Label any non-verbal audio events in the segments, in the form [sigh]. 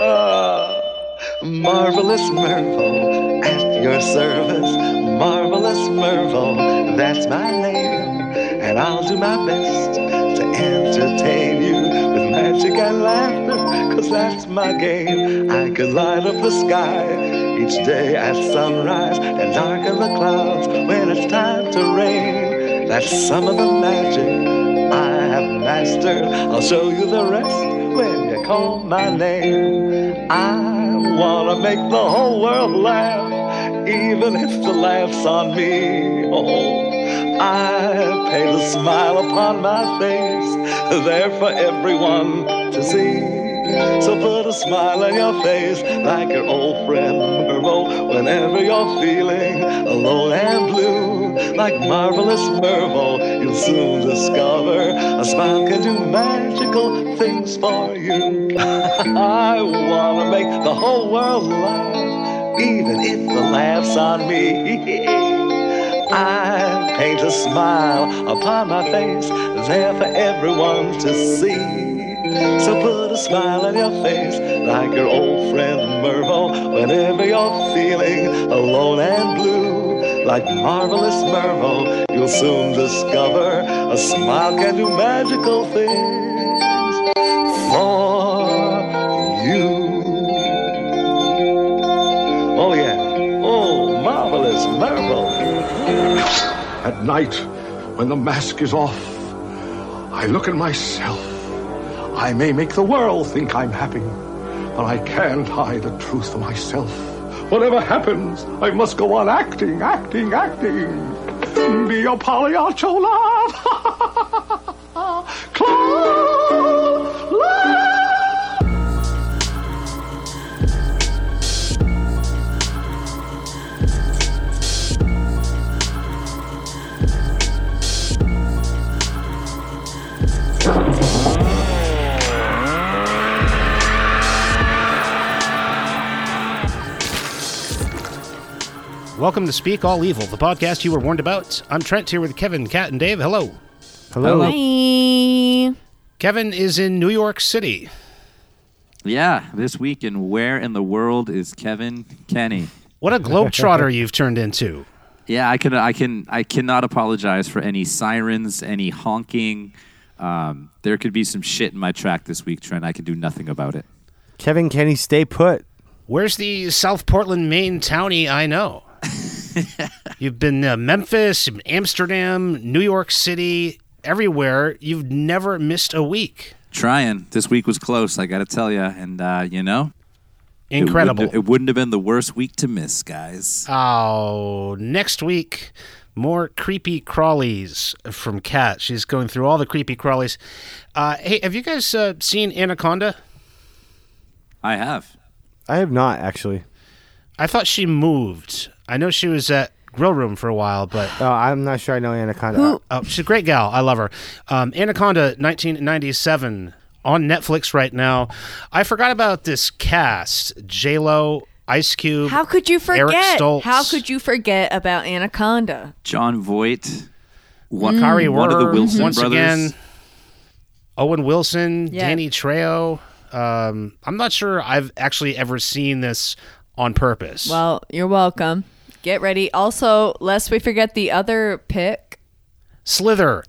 Ah, marvelous Mervo, at your service. Marvelous Mervo, that's my name. And I'll do my best to entertain you with magic and laughter, cause that's my game. I can light up the sky each day at sunrise and darken the clouds when it's time to rain. That's some of the magic I have mastered. I'll show you the rest call my name. I wanna make the whole world laugh, even if the laugh's on me. Oh, I paint a smile upon my face, there for everyone to see. So put a smile on your face like your old friend Mervo whenever you're feeling alone and blue. Like marvelous Mervo, you'll soon discover a smile can do magical things for you. [laughs] I wanna make the whole world laugh, even if the laugh's on me. [laughs] I paint a smile upon my face, there for everyone to see. So put a smile on your face, like your old friend Mervo, whenever you're feeling alone and blue. Like marvelous Mervo, you'll soon discover a smile can do magical things for you. Oh yeah, oh marvelous Mervo. At night, when the mask is off, I look at myself. I may make the world think I'm happy, but I can't hide the truth for myself. Whatever happens, I must go on acting, acting, acting. Be a Pagliaccio love. [laughs] Welcome to Speak All Evil, the podcast you were warned about. I'm Trent here with Kevin, Kat, and Dave. Hello. Hello. Hi. Kevin is in New York City. Yeah, this week in Where in the World is Kevin Kenny? What a globetrotter you've turned into. Yeah, I can, I can, I cannot apologize for any sirens, any honking. Um, there could be some shit in my track this week, Trent. I can do nothing about it. Kevin Kenny, stay put. Where's the South Portland, Maine townie I know? [laughs] You've been uh, Memphis, Amsterdam, New York City, everywhere. You've never missed a week. Trying. This week was close, I got to tell you. And, uh, you know, it wouldn't Incredible. It wouldn't have been the worst week to miss, guys. Oh, next week, more creepy crawlies from Kat. She's going through all the creepy crawlies. Uh, hey, have you guys uh, seen Anaconda? I have. I have not actually. I thought she moved. I know she was at Grill Room for a while, but Oh, I'm not sure I know Anaconda. oh, she's a great gal. I love her. Um, Anaconda, 1997, on Netflix right now. I forgot about this cast: J Lo, Ice Cube. How could you Eric forget? Stoltz. How could you forget about Anaconda? Jon Voight. One, Kari one of the Wurr, Wilson once brothers. again. Owen Wilson, Yeah. Danny Trejo. Um, I'm not sure I've actually ever seen this on purpose. Well, you're welcome. Get ready. Also, lest we forget the other pick. Slither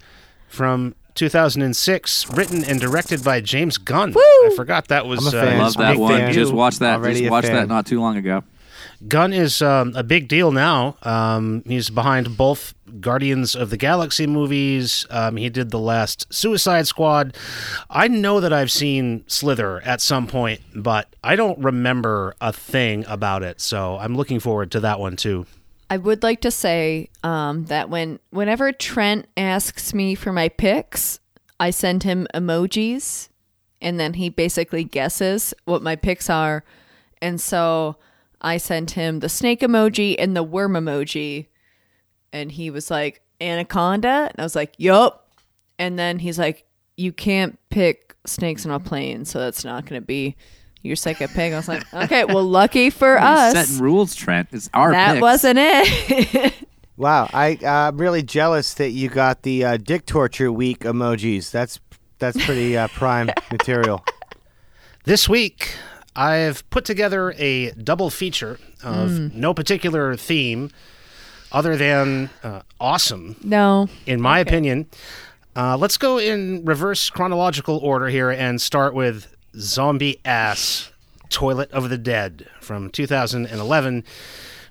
from 2006, written and directed by James Gunn. I forgot that was I'm a uh, fan. his Love that big one. debut. Just watched that. Already Just a watched that not too long ago. Gunn is um, a big deal now. Um, he's behind both Guardians of the Galaxy movies. Um, he did the last Suicide Squad. I know that I've seen Slither at some point, but I don't remember a thing about it. So I'm looking forward to that one too. I would like to say um, that when whenever Trent asks me for my picks, I send him emojis, and then he basically guesses what my picks are, and so I sent him the snake emoji and the worm emoji, and he was like anaconda, and I was like yup, and then he's like you can't pick snakes on a plane, so that's not going to be your second pick. I was like [laughs] okay, well lucky for us. Setting rules, Trent. It's our That picks. wasn't it. [laughs] Wow, I uh, I'm really jealous that you got the uh, dick torture week emojis. That's that's pretty uh, prime [laughs] material. This week, I've put together a double feature of no particular theme other than uh, awesome, No. in my opinion. Uh, let's go in reverse chronological order here and start with Zombie Ass Toilet of the Dead from 2011,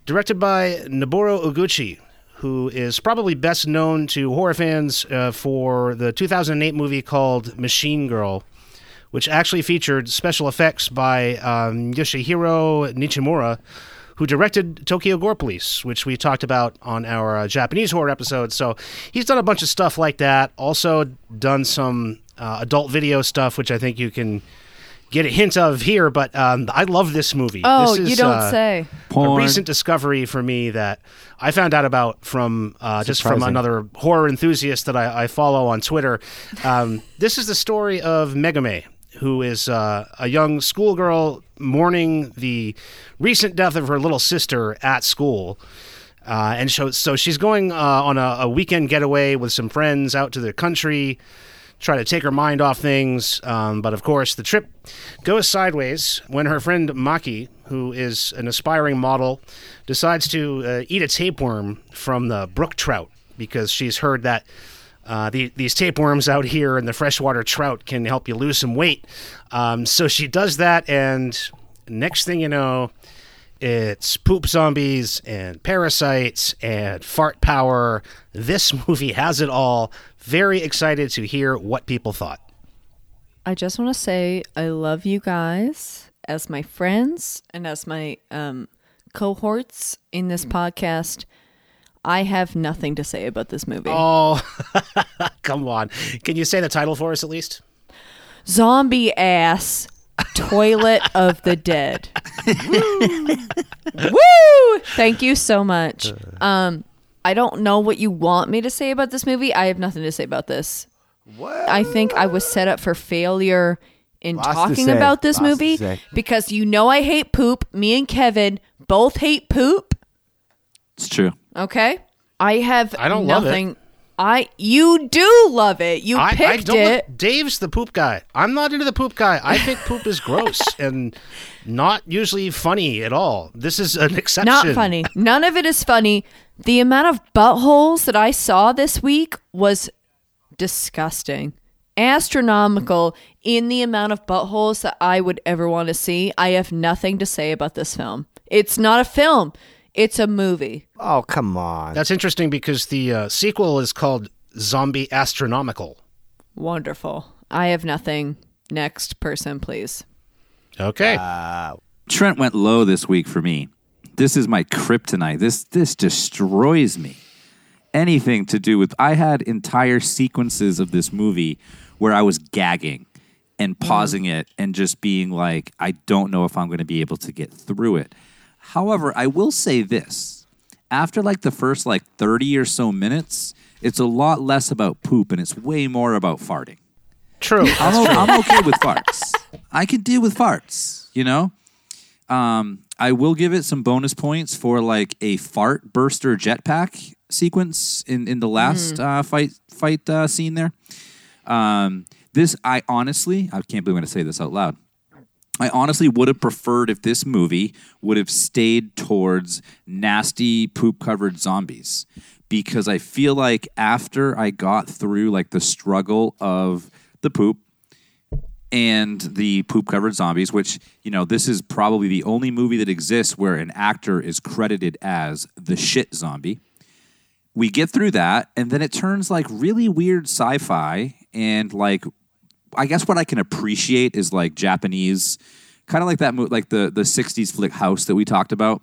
directed by Noboru Iguchi, who is probably best known to horror fans uh, for the 2008 movie called Machine Girl, which actually featured special effects by um, Yoshihiro Nishimura, who directed Tokyo Gore Police, which we talked about on our uh, Japanese horror episode. So he's done a bunch of stuff like that. Also done some uh, adult video stuff, which I think you can get a hint of here. But um, I love this movie. Oh, This is, you don't uh, say. a recent discovery for me that I found out about from uh, just from another horror enthusiast that I, I follow on Twitter. Um, this is the story of Megumi, who is uh, a young schoolgirl mourning the recent death of her little sister at school. Uh, and so, so she's going uh, on a, a weekend getaway with some friends out to the country, try to take her mind off things. Um, but of course, the trip goes sideways when her friend Maki, who is an aspiring model, decides to uh, eat a tapeworm from the brook trout because she's heard that. Uh, the, these tapeworms out here and the freshwater trout can help you lose some weight. Um, so she does that, and next thing you know, it's poop zombies and parasites and fart power. This [laughs] movie has it all. Very excited to hear what people thought. I just want to say I love you guys as my friends and as my um, cohorts in this podcast. I have nothing to say about this movie. Oh, [laughs] come on. Can you say the title for us at least? Zombie ass toilet of the dead. [laughs] Woo! Thank you so much. Um, I don't know what you want me to say about this movie. I have nothing to say about this. What? I think I was set up for failure in Lots talking about this Lots movie because you know I hate poop. Me and Kevin both hate poop. It's true. Okay, I have I don't love it. I you do love it. You I, I picked don't. it. Dave's the poop guy. I'm not into the poop guy. I think poop is gross [laughs] and not usually funny at all. This is an exception. Not funny. [laughs] None of it is funny. The amount of buttholes that I saw this week was disgusting. Astronomical in the amount of buttholes that I would ever want to see. I have nothing to say about this film. It's not a film, it's a movie. Oh, come on. That's interesting because the uh, sequel is called Zombie Astronomical. Wonderful. I have nothing. Next person, please. Okay. Trent went low this week for me. This is my kryptonite. This this destroys me. Anything to do with I had entire sequences of this movie where I was gagging and pausing it and just being like, I don't know if I'm going to be able to get through it. However, I will say this. After like the first like 30 or so minutes, it's a lot less about poop and it's way more about farting. True. I'm, o- I'm okay with farts. I can deal with farts, you know? Um, I will give it some bonus points for like a fart burster jetpack sequence in, in the last uh, fight fight uh, scene there. Um, this, I honestly, I can't believe I'm going to say this out loud. I honestly would have preferred if this movie would have stayed towards nasty poop covered zombies because I feel like after I got through like the struggle of the poop and the poop covered zombies, which, you know, this is probably the only movie that exists where an actor is credited as the shit zombie. We get through that, and then it turns like really weird sci fi and like I guess what I can appreciate is like Japanese, kind of like that, mo- like the the '60s flick House that we talked about,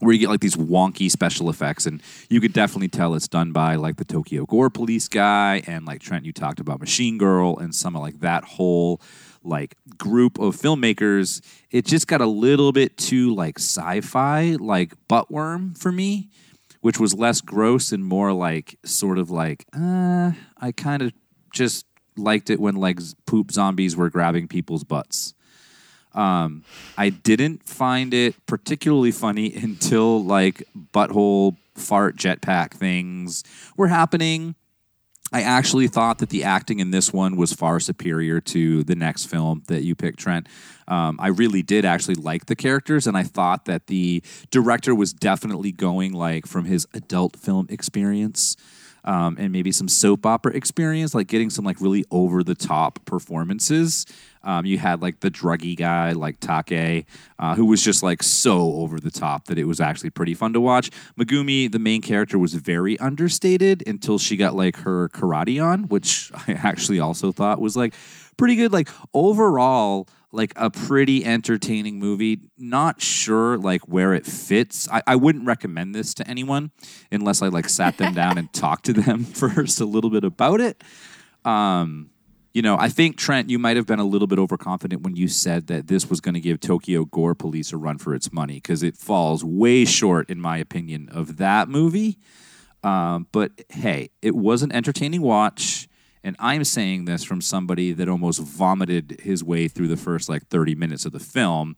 where you get like these wonky special effects, and you could definitely tell it's done by like the Tokyo Gore Police guy, and like Trent, you talked about Machine Girl, and some of like that whole like group of filmmakers. It just got a little bit too like sci-fi, like buttworm for me which was less gross and more like sort of like uh, I kind of just liked it when like poop zombies were grabbing people's butts. Um, I didn't find it particularly funny [laughs] until like butthole fart jetpack things were happening. I actually thought that the acting in this one was far superior to the next film that you picked, Trent. Um, I really did actually like the characters, and I thought that the director was definitely going like from his adult film experience um, and maybe some soap opera experience, like getting some like really over the top performances. Um, you had like the druggy guy, like Take, uh, who was just like so over the top that it was actually pretty fun to watch. Megumi, the main character, was very understated until she got like her karate on, which [laughs] I actually also thought was like pretty good. Like overall, like a pretty entertaining movie. Not sure like where it fits. I, I wouldn't recommend this to anyone unless I like sat them down and talked to them [laughs] first a little bit about it. Um, you know, I think Trent, you might have been a little bit overconfident when you said that this was going to give Tokyo Gore Police a run for its money because it falls way short, in my opinion, of that movie. Um, but hey, it was an entertaining watch. And I'm saying this from somebody that almost vomited his way through the first like 30 minutes of the film.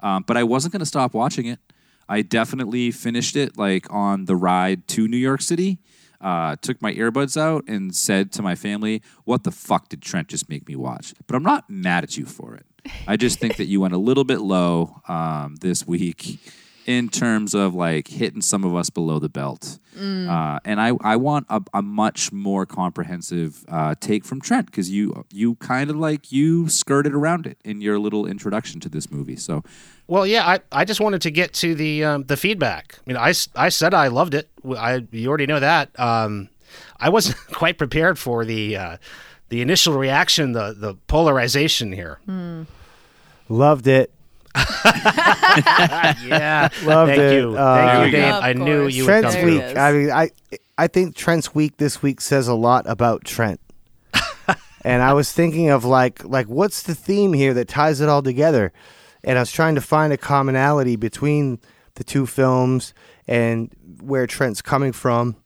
Um, but I wasn't going to stop watching it. I definitely finished it like on the ride to New York City. Uh, took my earbuds out and said to my family, What the fuck did Trent just make me watch? But I'm not mad at you for it. I just think that you went a little bit low um, this week in terms of like hitting some of us below the belt. Uh, and I, I want a, a much more comprehensive uh, take from Trent because you you kind of like you skirted around it in your little introduction to this movie. So Well, yeah, I, I just wanted to get to the um, the feedback. I mean, I, s- I said I loved it. I you already know that. Um, I wasn't [laughs] quite prepared for the uh, the initial reaction, the the polarization here. Loved it. [laughs] Yeah, Loved thank it. you, Uh, thank you, Dave. I knew you would Trent's come There week. it through. is. I mean, I I think Trent's week this week says a lot about Trent. [laughs] and I was thinking of like like what's the theme here that ties it all together? And I was trying to find a commonality between the two films and where Trent's coming from.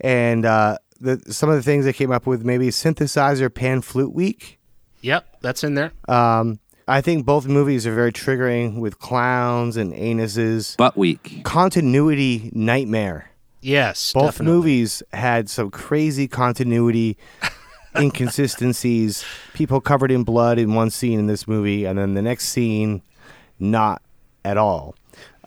And uh, the some of the things I came up with maybe synthesizer pan flute week. Yep, that's in there. Um, I think both movies are very triggering with clowns and anuses. butt week. Continuity nightmare. Yes, Both definitely. movies had some crazy continuity [laughs] inconsistencies. People covered in blood in one scene in this movie, and then the next scene, not at all.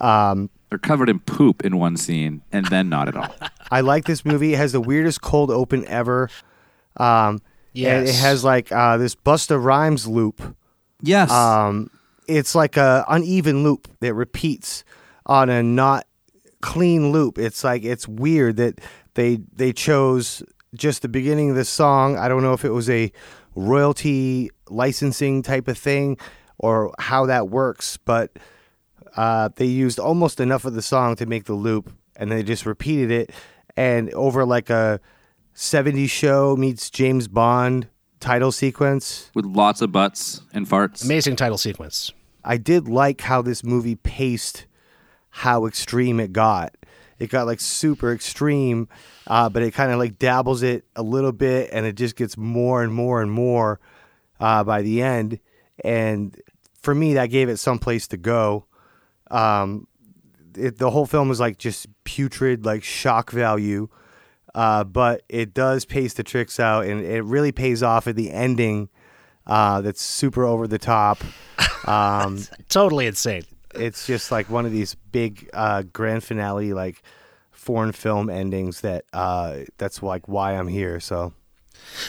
Um, They're covered in poop in one scene and then not at all. [laughs] I like this movie. It has the weirdest cold open ever. Um, and it has like uh, this Busta Rhymes loop. Yes. Um, it's like a uneven loop that repeats on a not clean loop. It's like it's weird that they they chose just the beginning of the song. I don't know if it was a royalty licensing type of thing or how that works, but uh, they used almost enough of the song to make the loop, and they just repeated it. And over like a 70s show meets James Bond title sequence. with lots of butts and farts. Amazing title sequence. I did like how this movie paced how extreme it got. It got like super extreme, uh, but it kind of like dabbles it a little bit, and it just gets more and more and more uh, by the end. And for me, that gave it some place to go. Um, it, the whole film was like just putrid, like shock value, uh, but it does pace the tricks out, and it really pays off at the ending. Uh, that's super over the top. [laughs] Um, Totally insane. it's just like one of these big uh, grand finale like foreign film endings that uh, that's like why I'm here. So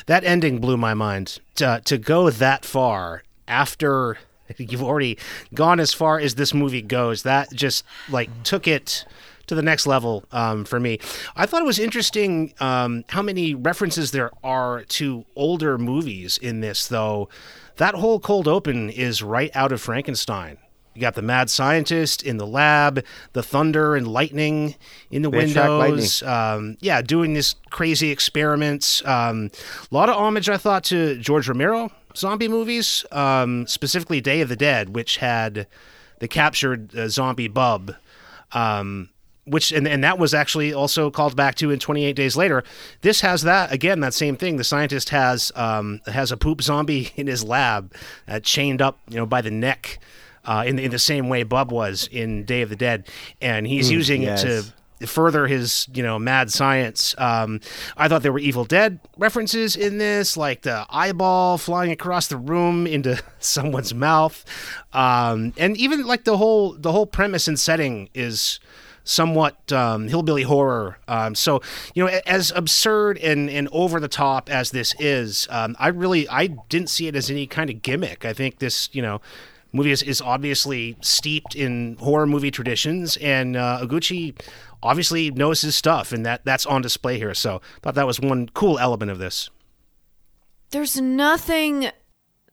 That ending blew my mind. To, to go that far after you've already gone as far as this movie goes, that just like took it to the next level um, for me. I thought it was interesting um, how many references there are to older movies in this, though. That whole cold open is right out of Frankenstein. You got the mad scientist in the lab, the thunder and lightning in the Lightning. windows. Um, yeah, doing this crazy experiments. Um, a lot of homage, I thought, to George Romero zombie movies, um, specifically Day of the Dead, which had the captured uh, zombie bub. Um, which and, and that was actually also called back to in 28 days later this has that again that same thing the scientist has um, has a poop zombie [laughs] in his lab uh, chained up you know by the neck uh, in, in the same way bub was in day of the dead and he's using yes. it to further his you know mad science. Um, I thought there were Evil Dead references in this, like the eyeball flying across the room into [laughs] someone's mouth, um, and even like the whole the whole premise and setting is somewhat um, hillbilly horror. Um, so you know, as absurd and, and over the top as this is, um, I really I didn't see it as any kind of gimmick. I think this you know movie is, is obviously steeped in horror movie traditions, and uh, obviously knows his stuff, and that that's on display here. So I thought that was one cool element of this. There's nothing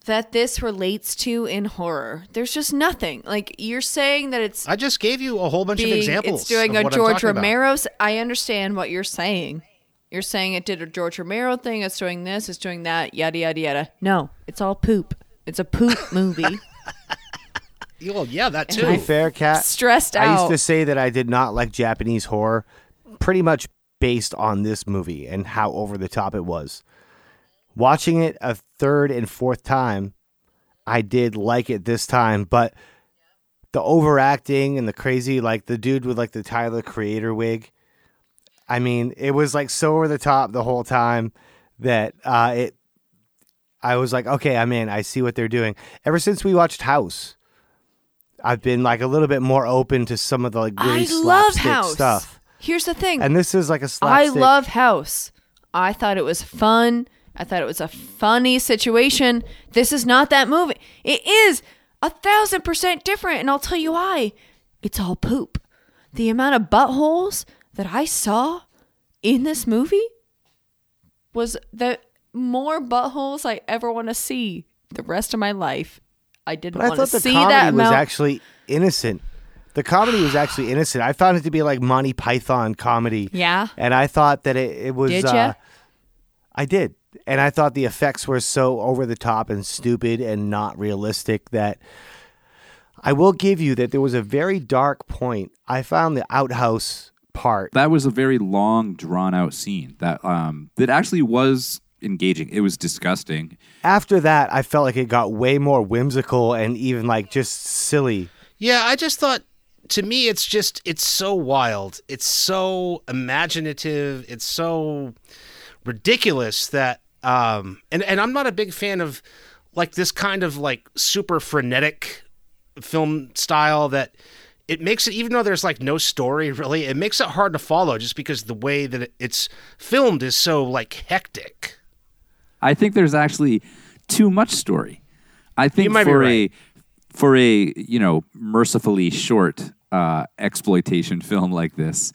that this relates to in horror. There's just nothing. Like you're saying that it's I just gave you a whole bunch being, of examples. it's doing of a what George talking about. Romero's. I understand what you're saying. You're saying it did a George Romero thing. It's doing this. It's doing that. Yada yada yada. No, it's all poop. It's a poop [laughs] movie. Well, yeah, that To be fair, Kat, Stressed out. I used to say that I did not like Japanese horror, pretty much based on this movie and how over the top it was. Watching it a third and fourth time, I did like it this time, but the overacting and the crazy, like the dude with like the Tyler Creator wig, I mean, it was like so over the top the whole time that uh, it. I was like, okay, I'm in. I see what they're doing. Ever since we watched House, I've been like a little bit more open to some of the like really I love slapstick House. stuff. Here's the thing. And this is like a slapstick. I love House. I thought it was fun. I thought it was a funny situation. This is not that movie. It is a thousand percent different, and I'll tell you why. It's all poop. The amount of buttholes that I saw in this movie was the more buttholes I ever want to see the rest of my life. I didn't But I want to thought the see comedy that was amount. actually innocent. The comedy was actually innocent. I found it to be like Monty Python comedy. Yeah? And I thought that it, it was. Did ya? uh, I did. And I thought the effects were so over the top and stupid and not realistic that I will give you that there was a very dark point. I found the outhouse part. That was a very long, drawn out scene that um that actually was engaging. It was disgusting. After that, I felt like it got way more whimsical and even like just silly. Yeah, I just thought to me it's just it's so wild. It's so imaginative. It's so ridiculous that um and and I'm not a big fan of like this kind of like super frenetic film style that it makes it even though there's like no story [laughs] really it makes it hard to follow just because the way that it's filmed is so like hectic I think there's actually too much story. I think for right. a for a you know mercifully short uh, exploitation [laughs] film like this,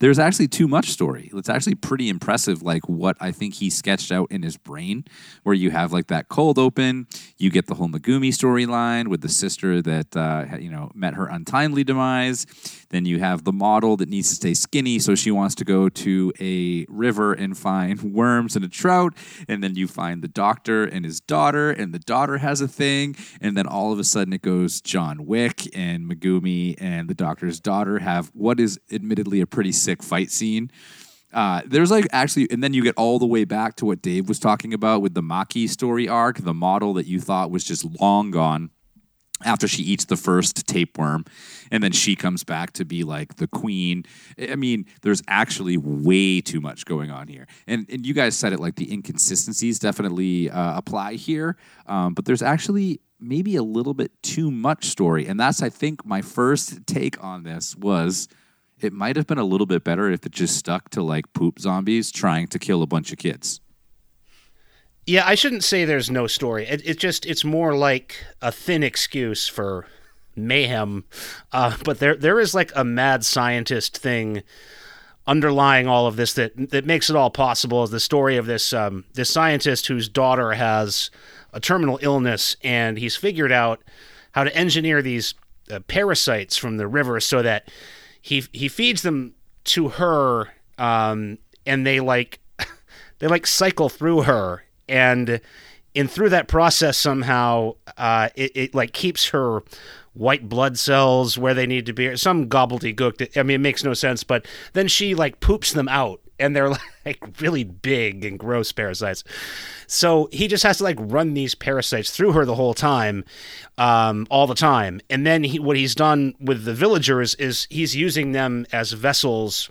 there's actually too much story. It's actually pretty impressive, like what I think he sketched out in his brain, where you have like that cold open, you get the whole Megumi storyline with the sister that uh, you know met her untimely demise. Then you have the model that needs to stay skinny, so she wants to go to a river and find [laughs] worms and a trout. And then you find the doctor and his daughter, and the daughter has a thing. And then all of a sudden it goes John Wick and Megumi and the doctor's daughter have what is admittedly a pretty sick fight scene. Uh, there's like actually, and then you get all the way back to what Dave was talking about with the Maki story arc, the model that you thought was just long gone after she eats the first tapeworm and then she comes back to be like the queen. I mean there's actually way too much going on here. And, and you guys said it like the inconsistencies definitely uh, apply here um, but there's actually maybe a little bit too much story. And that's i think my first take on this was it might have been a little bit better if it just stuck to like poop zombies trying to kill a bunch of kids Yeah, I shouldn't say there's no story. It, it just it's more like a thin excuse for mayhem. Uh, but there there is like a mad scientist thing underlying all of this that that makes it all possible. Is the story of this um, this scientist whose daughter has a terminal illness, and he's figured out how to engineer these uh, parasites from the river so that he he feeds them to her, um, and they like [laughs] they like cycle through her. And and through that process somehow uh, it, it like keeps her white blood cells where they need to be. Some gobbledygook i mean it makes no sense but then she like poops them out and they're [laughs] like really big and gross parasites so he just has to like run these parasites through her the whole time um, all the time and then he, what he's done with the villagers is he's using them as vessels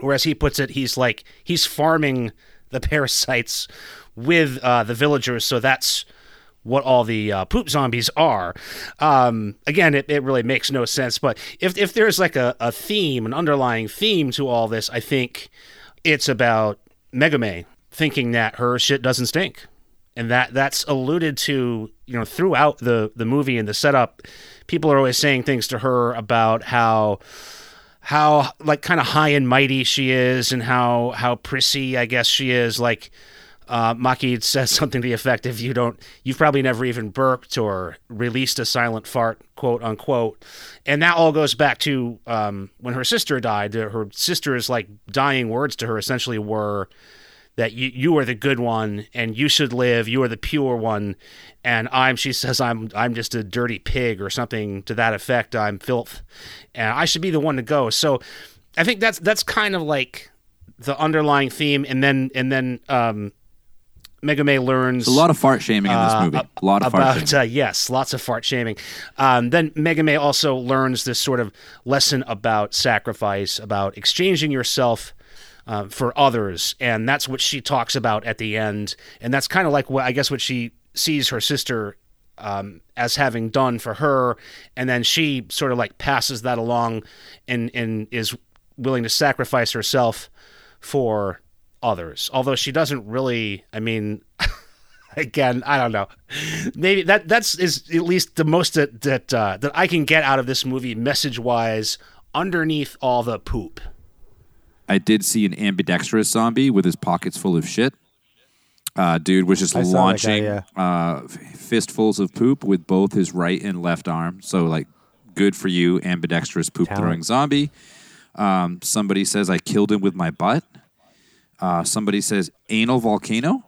or as he puts it, he's like he's farming the parasites with uh, the villagers. So that's what all the uh, poop zombies are. Um, again, it, it really makes no sense. But if if there's like a, a theme, an underlying theme to all this, I think it's about Megumi thinking that her shit doesn't stink. And that that's alluded to, you know, throughout the the movie and the setup. People are always saying things to her about how how like kind of high and mighty she is and how how prissy I guess she is like uh, Maki says [laughs] something to the effect if you don't you've probably never even burped or released a silent fart quote unquote. And that all goes back to um, when her sister died her sister's like dying words to her essentially were that you you are the good one and you should live you are the pure one. And i'm she says i'm i'm just a dirty pig or something to that effect. I'm filth and i should be the one to go. So i think that's that's kind of like the underlying theme. And then and then um Megumi learns a lot of fart shaming in this uh, movie. A lot of fart shaming. uh, yes, lots of fart shaming. Um, then Megumi also learns this sort of lesson about sacrifice, about exchanging yourself uh, for others, and that's what she talks about at the end. And that's kind of like what I guess what she sees her sister um, as having done for her, and then she sort of like passes that along, and and is willing to sacrifice herself for others. Although she doesn't really, I mean. [laughs] again, I don't know. Maybe that that's is at least the most that that uh, that I can get out of this movie, message wise. Underneath all the poop, I did see an ambidextrous zombie with his pockets full of shit. Uh, dude was just I saw that guy, launching yeah. uh, fistfuls of poop with both his right and left arm. So, like, good for you, ambidextrous poop Talent. throwing zombie. Um, somebody says I killed him with my butt. Uh, somebody says anal volcano.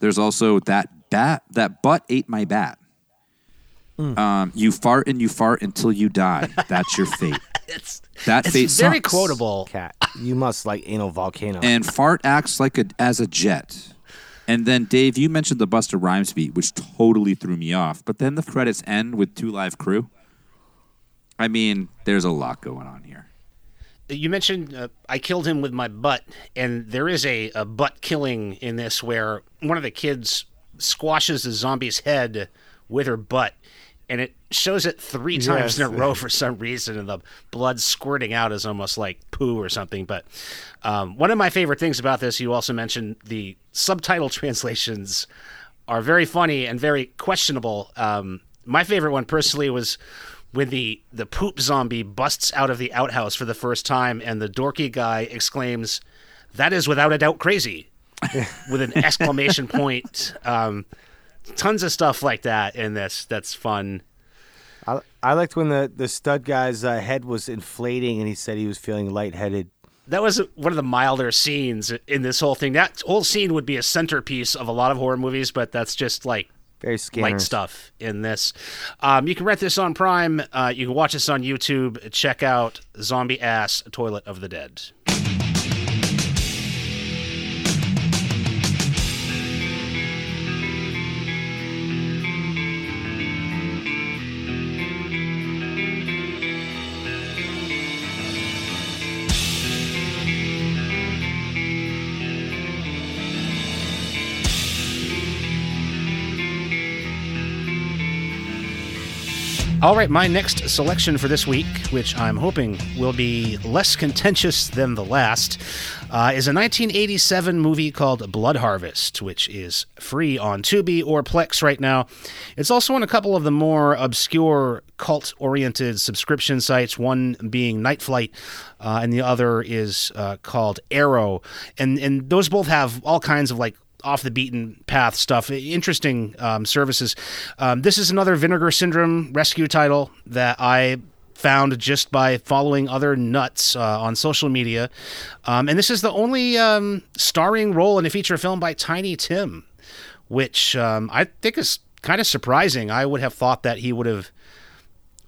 There's also that bat. That butt ate my bat. Hmm. Um, you fart and you fart until you die. That's your [laughs] fate. it's That fate it's very sucks. quotable. Kat, you must like anal volcano. and fart acts like a as a jet. And then Dave, you mentioned the Busta Rhymes beat, which totally threw me off. But then the credits end with two live crew. I mean, there's a lot going on here. You mentioned uh, I killed him with my butt, and there is a, a butt killing in this where one of the kids squashes the zombie's head with her butt, and it shows it three times Yes. in a row [laughs] for some reason, and the blood squirting out is almost like poo or something. But um, one of my favorite things about this, you also mentioned the subtitle [laughs] translations are very funny and very questionable. Um, my favorite one personally was when the the poop zombie busts out of the outhouse for the first time, and the dorky guy exclaims, "That is without a doubt crazy," [laughs] with an exclamation point. Um, tons of stuff like that in this. That's fun. I, I liked when the, the stud guy's uh, head was inflating and he said he was feeling lightheaded. That was one of the milder scenes in this whole thing. That whole scene would be a centerpiece of a lot of horror movies, but that's just like Very scary. light stuff in this. Um, you can rent this on Prime. Uh, you can watch this on YouTube. Check out Zombie Ass Toilet of the Dead. All right, my next selection for this week, which I'm hoping will be less contentious than the last, uh, is a 1987 movie called Blood Harvest, which is free on Tubi or Plex right now. It's also on a couple of the more obscure cult oriented subscription sites, one being Night Flight, uh, and the other is uh, called Arrow. And, and those both have all kinds of like off the beaten path stuff. Interesting um, services. Um, this is another Vinegar Syndrome rescue title that I found just by following other nuts uh, on social media. Um, and this is the only um, starring role in a feature film by Tiny Tim, which um, I think is kind of surprising. I would have thought that he would have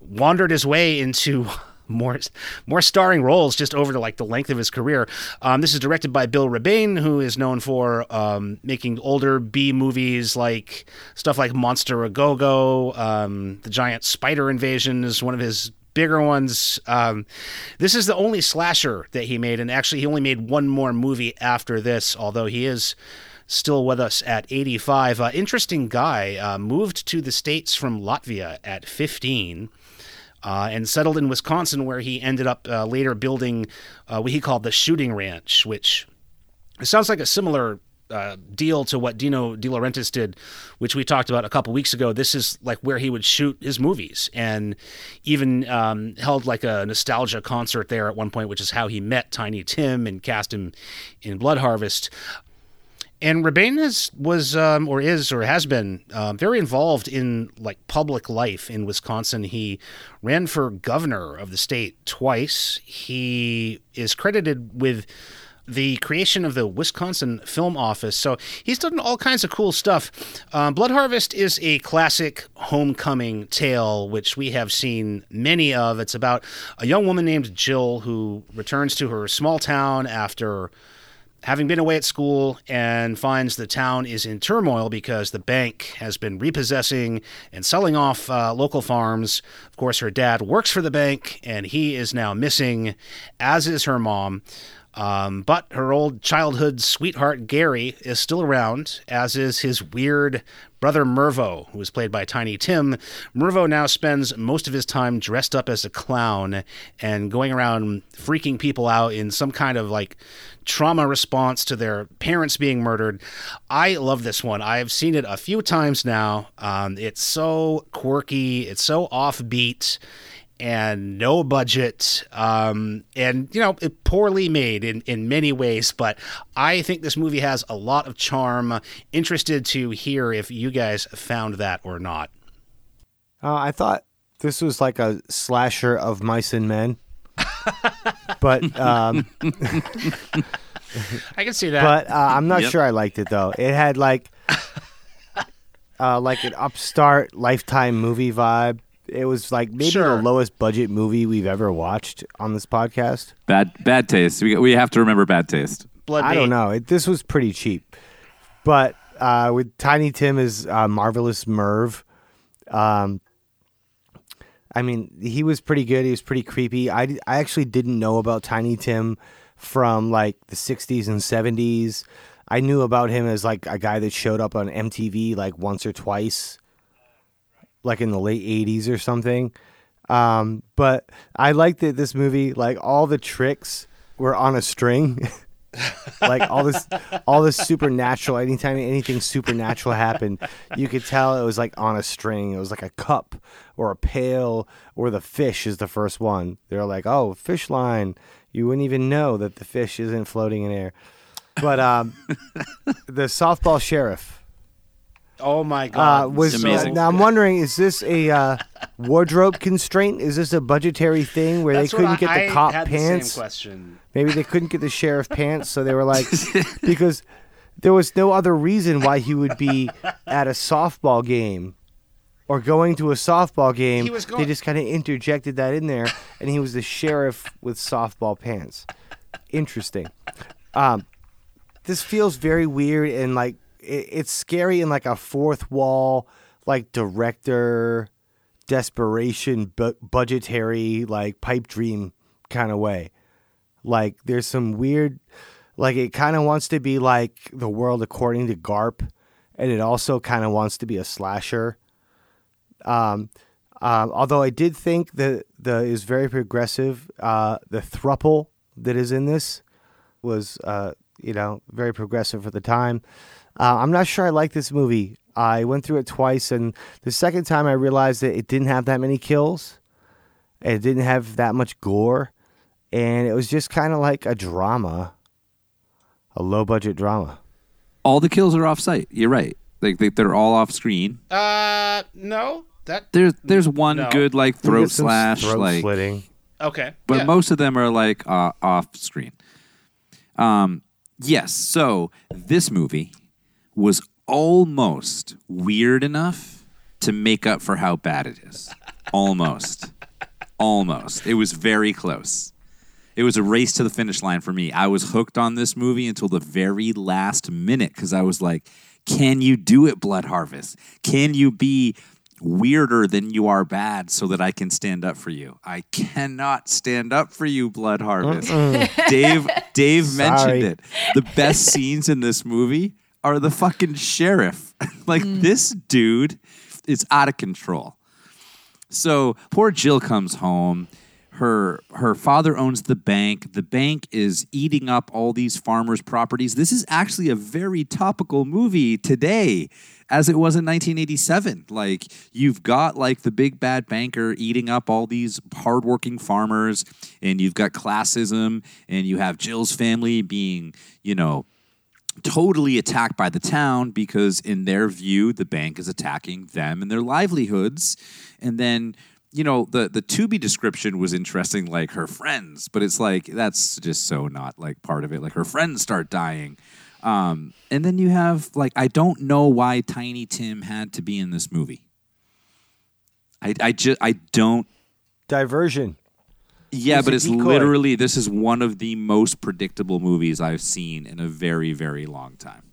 wandered his way into more more starring roles just over the like the length of his career. Um, this is directed by Bill Rebane, who is known for um, making older B movies like stuff like Monster a Go Go. Um, the Giant Spider Invasion is one of his bigger ones. Um, this is the only slasher that he made, and actually, he only made one more movie after this, although he is still with us at 85. Uh, interesting guy, uh, moved to the States from Latvia at 15. Uh, and settled in Wisconsin, where he ended up uh, later building uh, what he called the shooting ranch, which sounds like a similar uh, deal to what Dino De Laurentiis did, which we talked about a couple weeks ago. This is like where he would shoot his movies, and even um, held like a nostalgia concert there at one point, which is how he met Tiny Tim and cast him in Blood Harvest. And Rebane has, was um, or is or has been uh, very involved in like public life in Wisconsin. He ran for governor of the state twice. He is credited with the creation of the Wisconsin Film Office. So he's done all kinds of cool stuff. Um, Blood Harvest is a classic homecoming tale, which we have seen many of. It's about a young woman named Jill who returns to her small town after having been away at school and finds the town is in turmoil because the bank has been repossessing and selling off uh, local farms. Of course, her dad works for the bank and he is now missing, as is her mom. Um, but her old childhood sweetheart Gary is still around, as is his weird brother Mervo, who is played by Tiny Tim. Mervo now spends most of his time dressed up as a clown and going around freaking people out in some kind of like trauma response to their parents being murdered. I love this one. I've seen it a few times now. Um, it's so quirky, it's so offbeat and no budget um, and you know it poorly made in, in many ways but i think this movie has a lot of charm interested to hear if you guys found that or not Uh, I thought this was like a slasher of mice and men. [laughs] but um, i can see that but uh, I'm not Yep. sure I liked it though. It had like [laughs] uh, like an upstart lifetime movie vibe. It was like maybe Sure. the lowest budget movie we've ever watched on this podcast. Bad bad taste. We we have to remember bad taste. blood I bait. don't know. It, this was pretty cheap, but uh, with Tiny Tim as uh, marvelous Merv, um, I mean, he was pretty good. He was pretty creepy. I, I actually didn't know about Tiny Tim from like the '60s and '70s. I knew about him as like a guy that showed up on MTV like once or twice, like in the late '80s or something. Um, but I liked that this movie, like all the tricks were on a string. [laughs] like all this all this supernatural anytime anything supernatural happened you could tell it was like on a string it was like a cup or a pail or the fish is the first one they're like oh fish line you wouldn't even know that the fish isn't floating in air but um [laughs] the softball sheriff oh my god uh, was amazing. now i'm wondering is this a uh, wardrobe constraint is this a budgetary thing where That's they couldn't get I- the I cop pants the question Maybe they couldn't get the sheriff pants, so they were like, [laughs] because there was no other reason why he would be at a softball game or going to a softball game. He they just kind of interjected that in there, and he was the sheriff with softball pants. Interesting. Um, this feels very weird and like it, it's scary in like a fourth wall, like director desperation, bu- budgetary, like pipe dream kind of way. Like there's some weird, like it kind of wants to be like the world according to Garp, and it also kind of wants to be a slasher. Um, um, although I did think that the is very progressive. Uh, the thruple that is in this was, uh, you know, very progressive for the time. Uh, I'm not sure I like this movie. I went through it twice, and the second time I realized that it didn't have that many kills. It didn't have that much gore, and it was just kind of like a drama, a low budget drama. All the kills are off site. You're right. Like they, they're all off screen. uh no that There's there's one No. good like throat slash throat like slitting. okay but yeah. most of them are like uh, off screen. Um, yes. So this movie was almost weird enough to make up for how bad it is. Almost, almost. It was very close. It was a race to the finish line for me. I was hooked on this movie until the very last minute because I was like, "Can you do it, Blood Harvest? Can you be weirder than you are bad so that I can stand up for you. I cannot stand up for you, Blood Harvest. Dave Dave [laughs] mentioned Sorry. it. The best scenes in this movie are the fucking sheriff. [laughs] like hmm. this dude is out of control. So poor Jill comes home. Her her father owns the bank. The bank is eating up all these farmers' properties. This is actually a very topical movie today, as it was in 1987. Like you've got like the big bad banker eating up all these hardworking farmers, and you've got classism, and you have Jill's family being, you know, totally attacked by the town because in their view the bank is attacking them and their livelihoods. And then you know the the Tubi description was interesting like her friends but it's like that's just so not like part of it. Like her friends start dying. Um, and then you have like I don't know why Tiny Tim had to be in this movie. I I just I don't Diversion. Yeah, but it's decoy. literally this is one of the most predictable movies I've seen in a very very long time.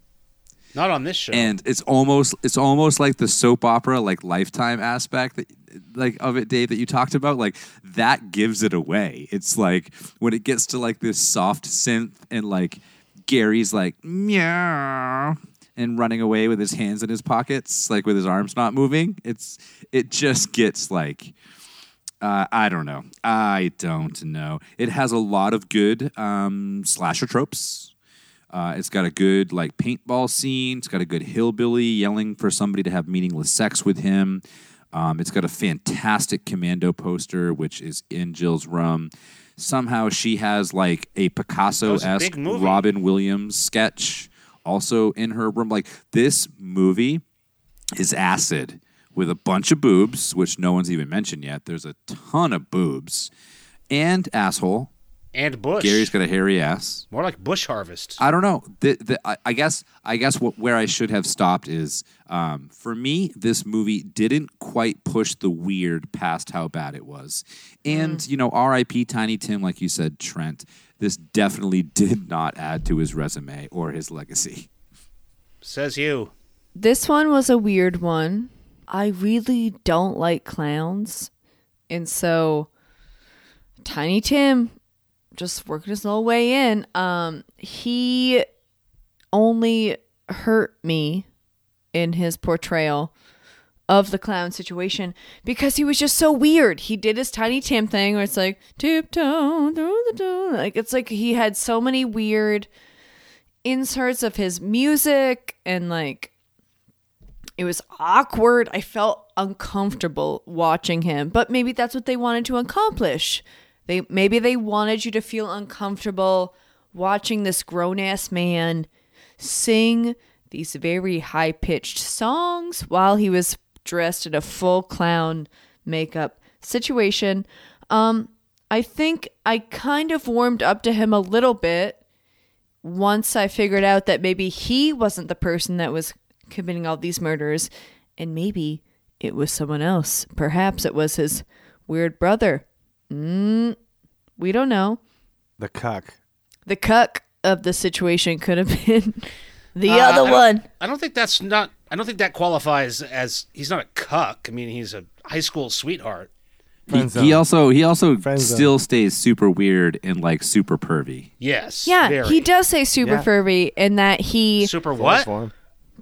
Not on this show. And it's almost it's almost like the soap opera like lifetime aspect that like of it Dave that you talked about like that gives it away. It's like when it gets to like this soft synth and like Gary's like meow and running away with his hands in his pockets like with his arms not moving. It's it just gets like uh, I don't know. I don't know. It has a lot of good um, slasher tropes. Uh, it's got a good like paintball scene. It's got a good hillbilly yelling for somebody to have meaningless sex with him. Um, it's got a fantastic commando poster, which is in Jill's room. Somehow she has like a Picasso esque. Robin Williams sketch also in her room. Like this movie is acid with a bunch of boobs, which no one's even mentioned yet. There's a ton of boobs and asshole. and Bush. Gary's got a hairy ass. More like Bush Harvest. I don't know. The, the, I, I guess I guess what, where I should have stopped is um, for me, this movie didn't quite push the weird past how bad it was. And, you know, R.I.P. Tiny Tim, like you said, Trent, this definitely [laughs] did not add to his resume or his legacy. Says you. This one was a weird one. I really don't like clowns. And so Tiny Tim just working his little way in. Um he only hurt me in his portrayal of the clown situation because he was just so weird. He did his Tiny Tim thing where it's like tiptoe through the door. Like it's like he had so many weird inserts of his music and like it was awkward. I felt uncomfortable watching him, but maybe that's what they wanted to accomplish. They maybe they wanted you to feel uncomfortable watching this grown ass man sing these very high pitched songs while he was dressed in a full clown makeup situation. Um, I think I kind of warmed up to him a little bit once I figured out that maybe he wasn't the person that was committing all these murders, and maybe it was someone else. Perhaps it was his weird brother. Mm, we don't know. The cuck. The cuck of the situation could have been [laughs] the Uh, other I one. I don't think that's not. I don't think that qualifies as he's not a cuck. I mean, he's a high school sweetheart. He, he also he also Friend zone. still stays super weird and like super pervy. Yes. Yeah, very. he does say super Yeah. pervy and that he Super what?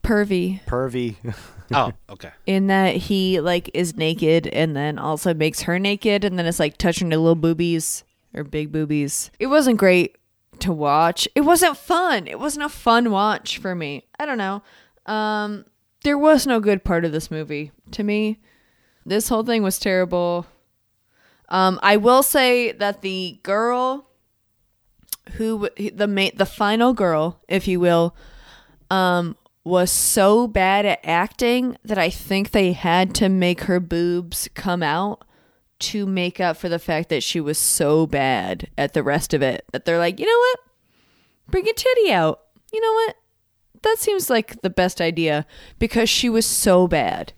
Form. pervy Pervy. [laughs] Oh, okay. in that he like is naked and then also makes her naked and then it's like touching her little boobies or big boobies. It wasn't great to watch. It wasn't fun. It wasn't a fun watch for me. I don't know. Um there was no good part of this movie to me. This whole thing was terrible. Um I will say that the girl who the ma- the final girl, if you will, um, was so bad at acting that I think they had to make her boobs come out to make up for the fact that she was so bad at the rest of it. That they're like, you know what? Bring a titty out. You know what? That seems like the best idea because she was so bad.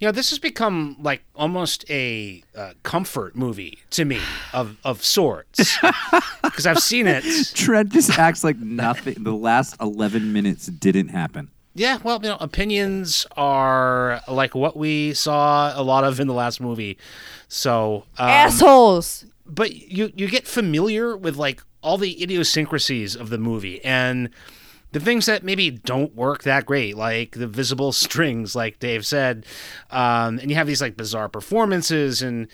You know, this has become like almost a uh, comfort movie to me of of sorts [laughs] because I've seen it. Trent just acts like nothing. The last eleven minutes didn't happen. Yeah, well, you know, opinions are like what we saw a lot of in the last movie. So, um, Assholes. but you you get familiar with like all the idiosyncrasies of the movie and the things that maybe don't work that great, like the visible [laughs] strings, like Dave said, um, and you have these like bizarre performances and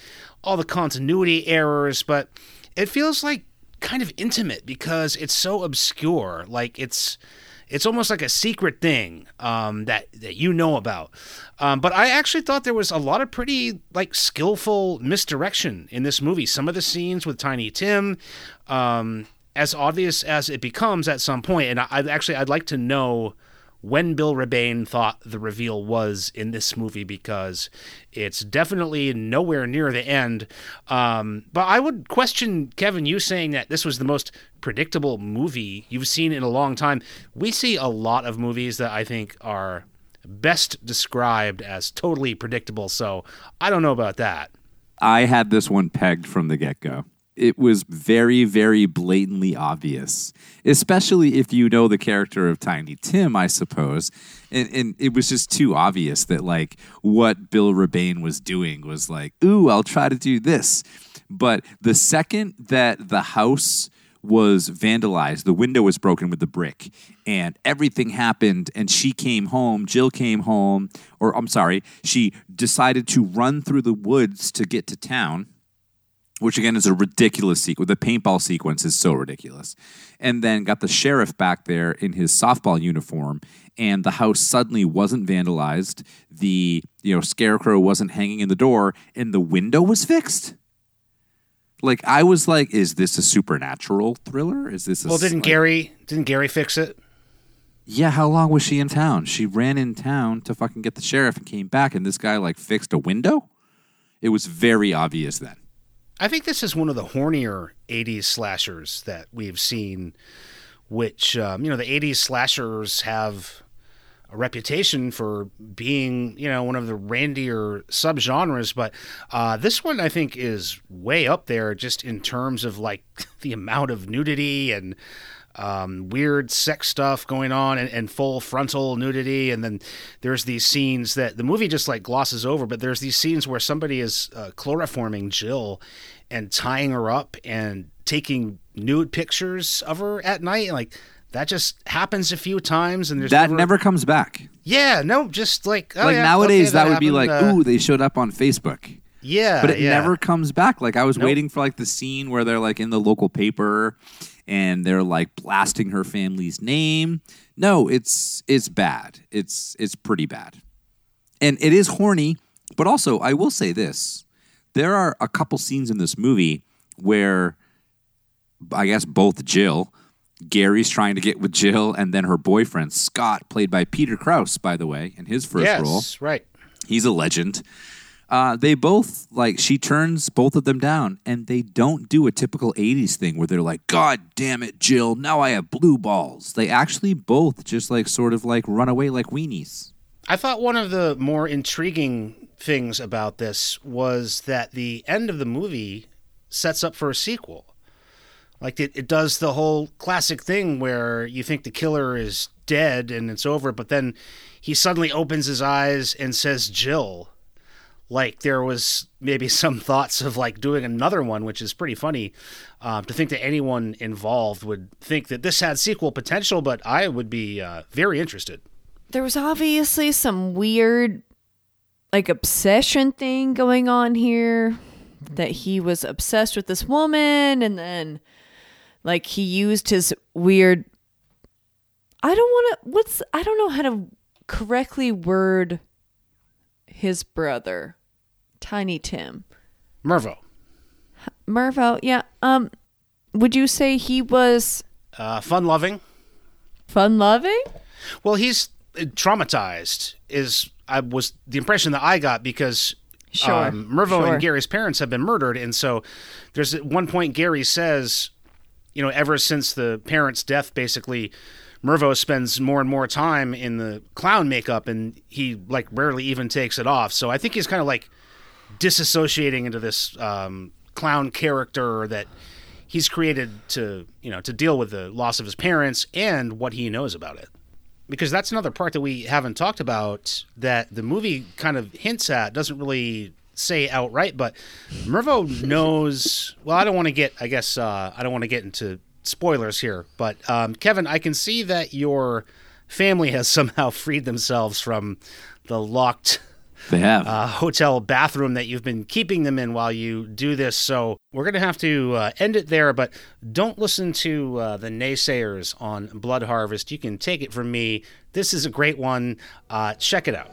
all the continuity errors, but it feels like kind of intimate because it's so obscure. Like it's it's almost like a secret thing um, that that you know about. Um, but I actually thought there was a lot of pretty like skillful misdirection in this movie. Some of the scenes with Tiny Tim, um, as obvious as it becomes at some point, and I, actually I'd like to know when Bill Rebane thought the reveal was in this movie because it's definitely nowhere near the end. Um, but I would question Kevin you saying that this was the most predictable movie you've seen in a long time. We see a lot of movies that I think are best described as totally predictable. So I don't know about that. I had this one pegged from the get go. It was very, very blatantly obvious, especially if you know the character of Tiny Tim, I suppose. And, and it was just too obvious that, like, what Bill Rebane was doing was like, ooh, I'll try to do this. But the second that the house was vandalized, the window was broken with the brick, and everything happened. And she came home, Jill came home, or I'm sorry, she decided to run through the woods to get to town which again is a ridiculous sequence. The paintball sequence is so ridiculous. And then got the sheriff back there in his softball uniform, and the house suddenly wasn't vandalized. The you know scarecrow wasn't hanging in the door, and the window was fixed. Like I was like, is this a supernatural thriller? Is this a Well, didn't like- Gary didn't Gary fix it? Yeah, how long was she in town? She ran in town to fucking get the sheriff and came back, and this guy like fixed a window. It was very obvious then. I think this is one of the hornier 80s slashers that we've seen, which, um, you know, the 80s slashers have a reputation for being, you know, one of the randier subgenres, but uh, this one I think is way up there just in terms of like [laughs] the amount of nudity and um, weird sex stuff going on and, and full frontal nudity. And then there's these scenes that the movie just like glosses over, but there's these scenes where somebody is uh, chloroforming Jill and tying her up and taking nude pictures of her at night. Like that just happens a few times. And there's that never comes back. yeah, no, just like, oh, like yeah, nowadays, okay, that, would be like, happened, uh, ooh, they showed up on Facebook. yeah, but it yeah. never comes back. Like I was Nope. waiting for like the scene where they're like in the local paper and they're like blasting her family's name. No, it's it's bad. It's it's pretty bad. And it is horny, but also I will say this. There are a couple scenes in this movie where I guess both Jill Gary's trying to get with Jill and then her boyfriend Scott played by Peter Krause by the way in his first yes, role right. he's a legend. Uh, they both like she turns both of them down, and they don't do a typical '80s thing where they're like, "God damn it, Jill! Now I have blue balls." They actually both just like sort of like run away like weenies. I thought one of the more intriguing things about this was that the end of the movie sets up for a sequel. Like it, it does the whole classic thing where you think the killer is dead and it's over, but then he suddenly opens his eyes and says Jill. Like there was maybe [laughs] some thoughts of like doing another one, which is pretty funny. Um, to think that anyone involved would think that this had sequel potential, but I would be uh, very interested. There was obviously some weird, like, obsession thing going on here. That he was obsessed with this woman, and then, like, he used his weird. I don't want to. What's. I don't know how to correctly word his brother, Tiny Tim. Mervo. Mervo, yeah. Um, would you say he was Uh, fun loving. fun loving? Well, he's uh, traumatized. Is I was the impression that I got because Sure, um, Mervo sure. and Gary's parents have been murdered, and so there's at one point Gary says, you know, ever since the parents' death, basically. Mervo spends more and more time in the clown makeup and he like rarely even takes it off. So I think he's kind of like disassociating into this um, clown character that he's created to, you know, to deal with the loss of his parents and what he knows about it. because that's another part that we haven't talked about that the movie kind of hints at, doesn't really say outright, but Mervo [laughs] knows. Well, I don't want to get, I guess, uh, I don't want to get into spoilers here, but um, Kevin, I can see that your family has [laughs] somehow freed themselves from the locked They have. uh, hotel bathroom that you've been keeping them in while you do this. So we're going to have to uh, end it there, but don't listen to uh, the naysayers on Blood Harvest. You can take it from me. This is a great one. Uh, check it out.